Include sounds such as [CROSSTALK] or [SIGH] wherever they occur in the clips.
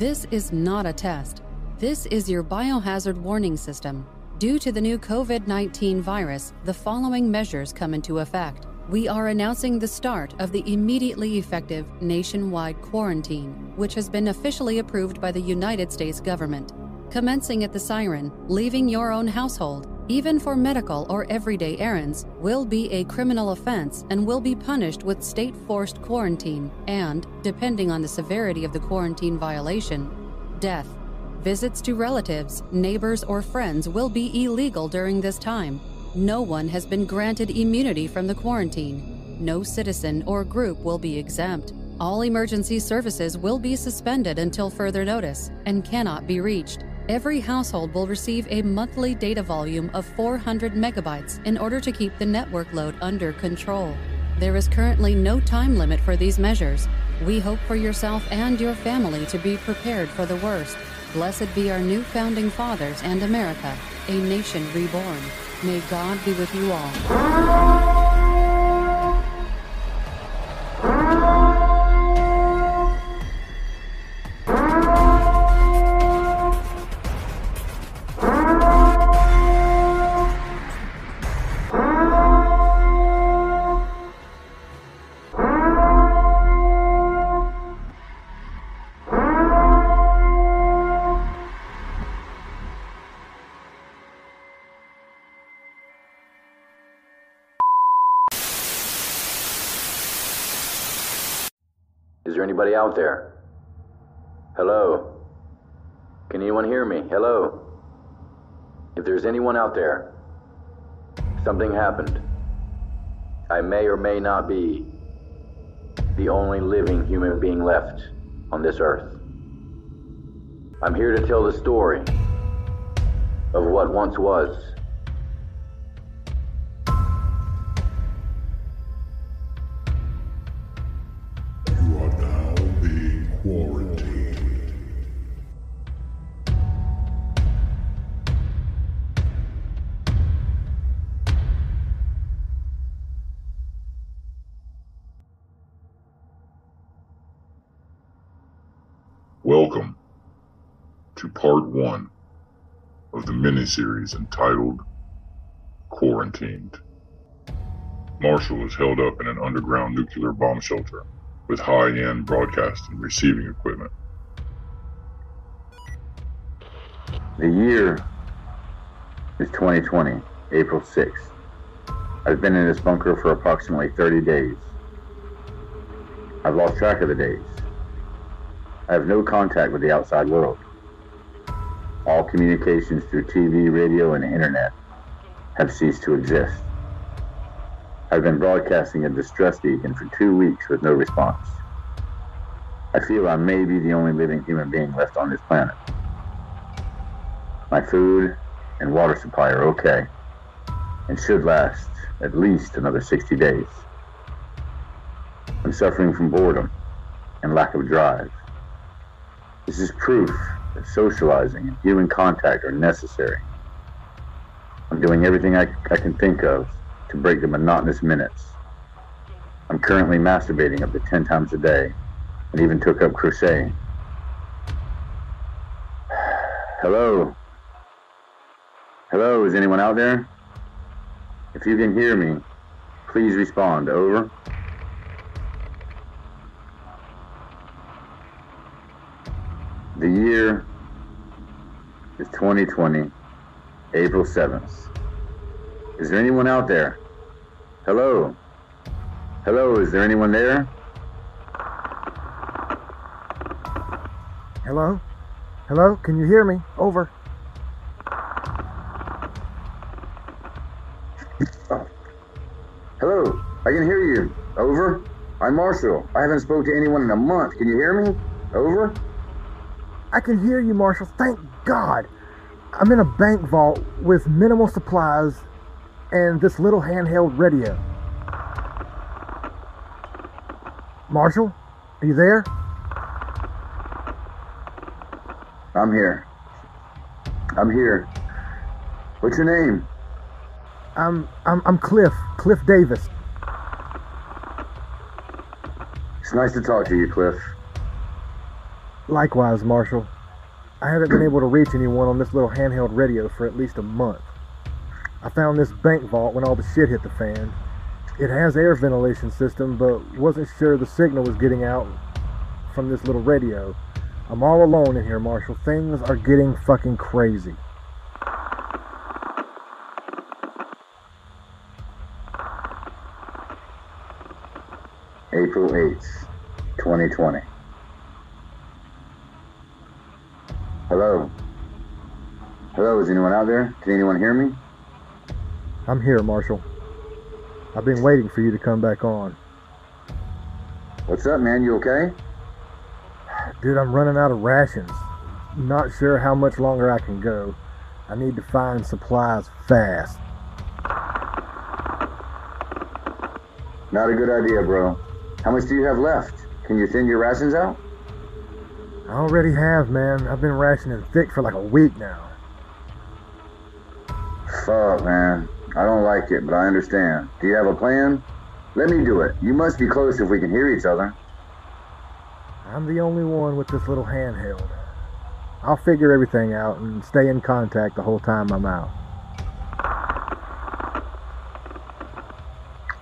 This is not a test. This is your biohazard warning system. Due to the new COVID 19 virus, the following measures come into effect. We are announcing the start of the immediately effective nationwide quarantine, which has been officially approved by the United States government. Commencing at the siren, leaving your own household, even for medical or everyday errands, will be a criminal offense and will be punished with state forced quarantine and, depending on the severity of the quarantine violation, death. Visits to relatives, neighbors, or friends will be illegal during this time. No one has been granted immunity from the quarantine. No citizen or group will be exempt. All emergency services will be suspended until further notice and cannot be reached. Every household will receive a monthly data volume of 400 megabytes in order to keep the network load under control. There is currently no time limit for these measures. We hope for yourself and your family to be prepared for the worst. Blessed be our new founding fathers and America, a nation reborn. May God be with you all. Anybody out there? Hello? Can anyone hear me? Hello? If there's anyone out there, something happened. I may or may not be the only living human being left on this earth. I'm here to tell the story of what once was. Welcome to part one of the miniseries entitled Quarantined. Marshall is held up in an underground nuclear bomb shelter with high end broadcast and receiving equipment. The year is 2020, April 6th. I've been in this bunker for approximately 30 days. I've lost track of the days. I have no contact with the outside world. All communications through TV, radio, and internet have ceased to exist. I've been broadcasting a distress beacon for two weeks with no response. I feel I may be the only living human being left on this planet. My food and water supply are okay and should last at least another 60 days. I'm suffering from boredom and lack of drive. This is proof that socializing and human contact are necessary. I'm doing everything I, I can think of to break the monotonous minutes. I'm currently masturbating up to 10 times a day and even took up crocheting. [SIGHS] Hello? Hello, is anyone out there? If you can hear me, please respond. Over. The year is 2020, April 7th. Is there anyone out there? Hello? Hello, is there anyone there? Hello? Hello? Can you hear me? Over. Hello, I can hear you. Over. I'm Marshall. I haven't spoke to anyone in a month. Can you hear me? Over. I can hear you, Marshall. Thank God. I'm in a bank vault with minimal supplies and this little handheld radio. Marshall, are you there? I'm here. I'm here. What's your name? I'm I'm I'm Cliff, Cliff Davis. It's nice to talk to you, Cliff. Likewise, Marshall. I haven't been able to reach anyone on this little handheld radio for at least a month. I found this bank vault when all the shit hit the fan. It has air ventilation system, but wasn't sure the signal was getting out from this little radio. I'm all alone in here, Marshall. Things are getting fucking crazy. April 8th, 2020. Hello? Hello, is anyone out there? Can anyone hear me? I'm here, Marshall. I've been waiting for you to come back on. What's up, man? You okay? Dude, I'm running out of rations. Not sure how much longer I can go. I need to find supplies fast. Not a good idea, bro. How much do you have left? Can you thin your rations out? I already have, man. I've been rationing thick for like a week now. Fuck, man. I don't like it, but I understand. Do you have a plan? Let me do it. You must be close if we can hear each other. I'm the only one with this little handheld. I'll figure everything out and stay in contact the whole time I'm out.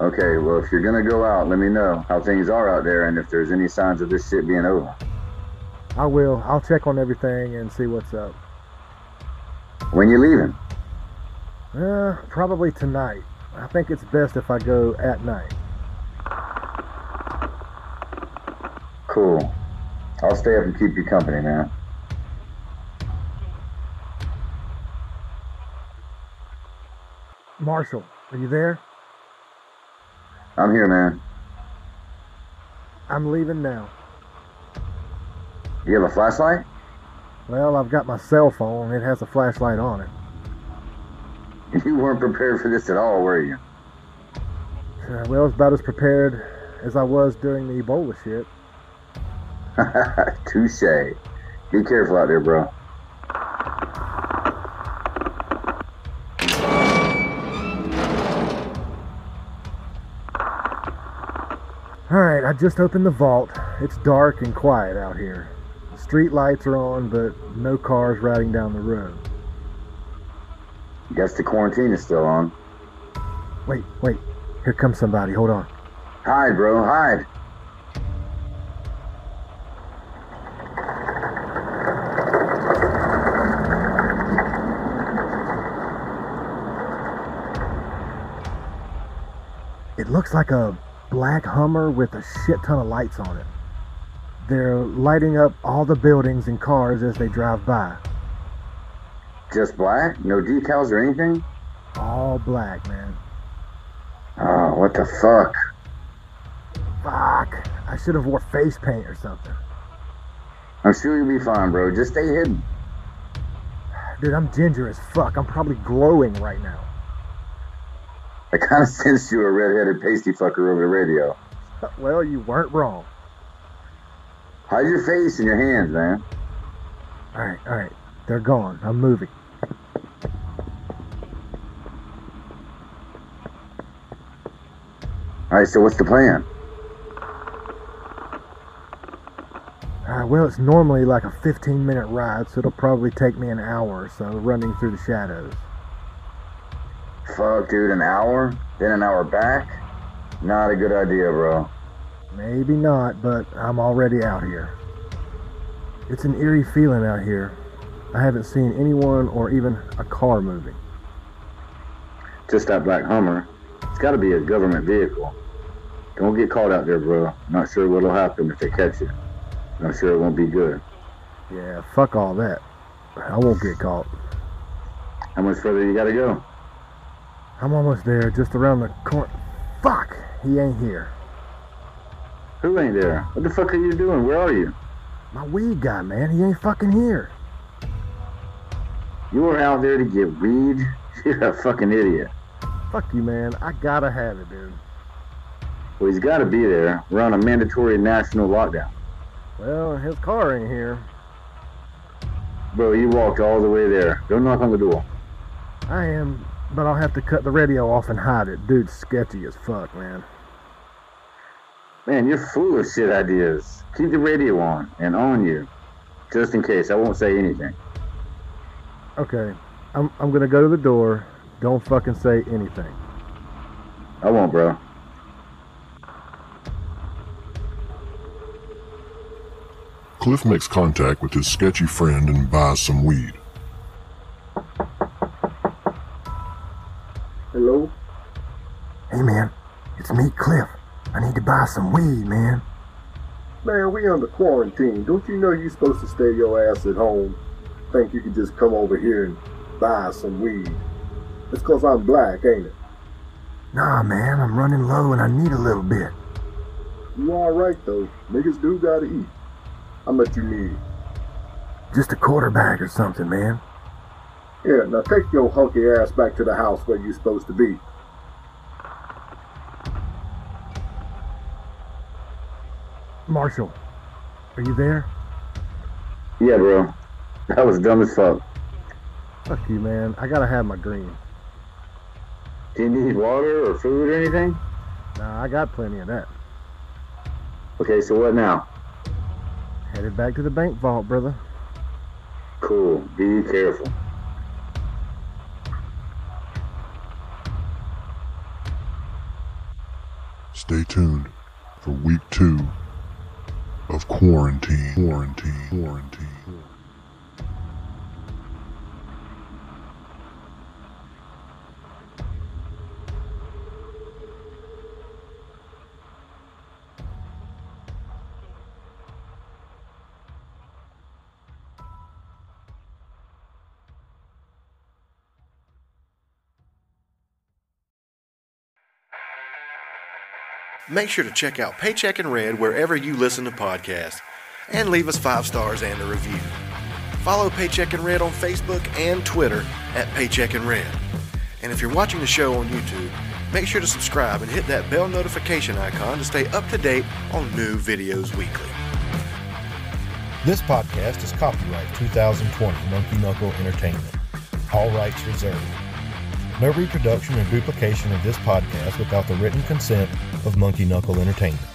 Okay, well, if you're gonna go out, let me know how things are out there and if there's any signs of this shit being over. I will. I'll check on everything and see what's up. When you leaving? Uh, probably tonight. I think it's best if I go at night. Cool. I'll stay up and keep you company, man. Marshall, are you there? I'm here, man. I'm leaving now. You have a flashlight? Well, I've got my cell phone. It has a flashlight on it. [LAUGHS] You weren't prepared for this at all, were you? Uh, well, it's about as prepared as I was during the Ebola shit. [LAUGHS] Touche. Be careful out there, bro. Alright, I just opened the vault. It's dark and quiet out here. Street lights are on, but no cars riding down the road. Guess the quarantine is still on. Wait, wait. Here comes somebody. Hold on. Hide, bro, hide. It looks like a black Hummer with a shit ton of lights on it. They're lighting up all the buildings and cars as they drive by. Just black? No decals or anything? All black, man. Oh, what the fuck? Fuck. I should have wore face paint or something. I'm sure you'll be fine, bro. Just stay hidden. Dude, I'm ginger as fuck. I'm probably glowing right now. I kind of [LAUGHS] sensed you a redheaded pasty fucker over the radio. [LAUGHS] Well, you weren't wrong. Hide your face and your hands, man. Alright, alright. They're gone. I'm moving. Alright, so what's the plan? Uh, well, it's normally like a 15 minute ride, so it'll probably take me an hour or so running through the shadows. Fuck, dude, an hour? Then an hour back? Not a good idea, bro. Maybe not, but I'm already out here. It's an eerie feeling out here. I haven't seen anyone or even a car moving. Just that black Hummer. It's gotta be a government vehicle. Don't get caught out there, bro. Not sure what'll happen if they catch you. I'm sure it won't be good. Yeah, fuck all that. I won't get caught. How much further you gotta go? I'm almost there, just around the corner. Fuck! He ain't here. Who ain't there? What the fuck are you doing? Where are you? My weed guy, man. He ain't fucking here. You were out there to get weed? [LAUGHS] You're a fucking idiot. Fuck you, man. I gotta have it, dude. Well, he's gotta be there. We're on a mandatory national lockdown. Well, his car ain't here. Bro, you walked all the way there. Don't knock on the door. I am, but I'll have to cut the radio off and hide it. Dude's sketchy as fuck, man. Man, you're full of shit ideas. Keep the radio on and on you. Just in case, I won't say anything. Okay, I'm I'm gonna go to the door. Don't fucking say anything. I won't, bro. Cliff makes contact with his sketchy friend and buys some weed. Hello? Hey man, it's me, Cliff. I need to buy some weed, man. Man, we under quarantine. Don't you know you're supposed to stay your ass at home? Think you could just come over here and buy some weed? It's cause I'm black, ain't it? Nah, man, I'm running low and I need a little bit. You alright though. Niggas do gotta eat. How much you need? Just a quarter bag or something, man. Yeah, now take your hunky ass back to the house where you're supposed to be. Marshall, are you there? Yeah, bro. That was dumb as fuck. Fuck you, man. I gotta have my dream. Do you need water or food or anything? Nah, I got plenty of that. Okay, so what now? Headed back to the bank vault, brother. Cool. Be careful. Stay tuned for week two of quarantine. Quarantine. Quarantine. Make sure to check out Paycheck and Red wherever you listen to podcasts and leave us five stars and a review. Follow Paycheck and Red on Facebook and Twitter at Paycheck and Red. And if you're watching the show on YouTube, make sure to subscribe and hit that bell notification icon to stay up to date on new videos weekly. This podcast is copyright 2020 Monkey Knuckle Entertainment. All rights reserved. No reproduction or duplication of this podcast without the written consent of Monkey Knuckle Entertainment.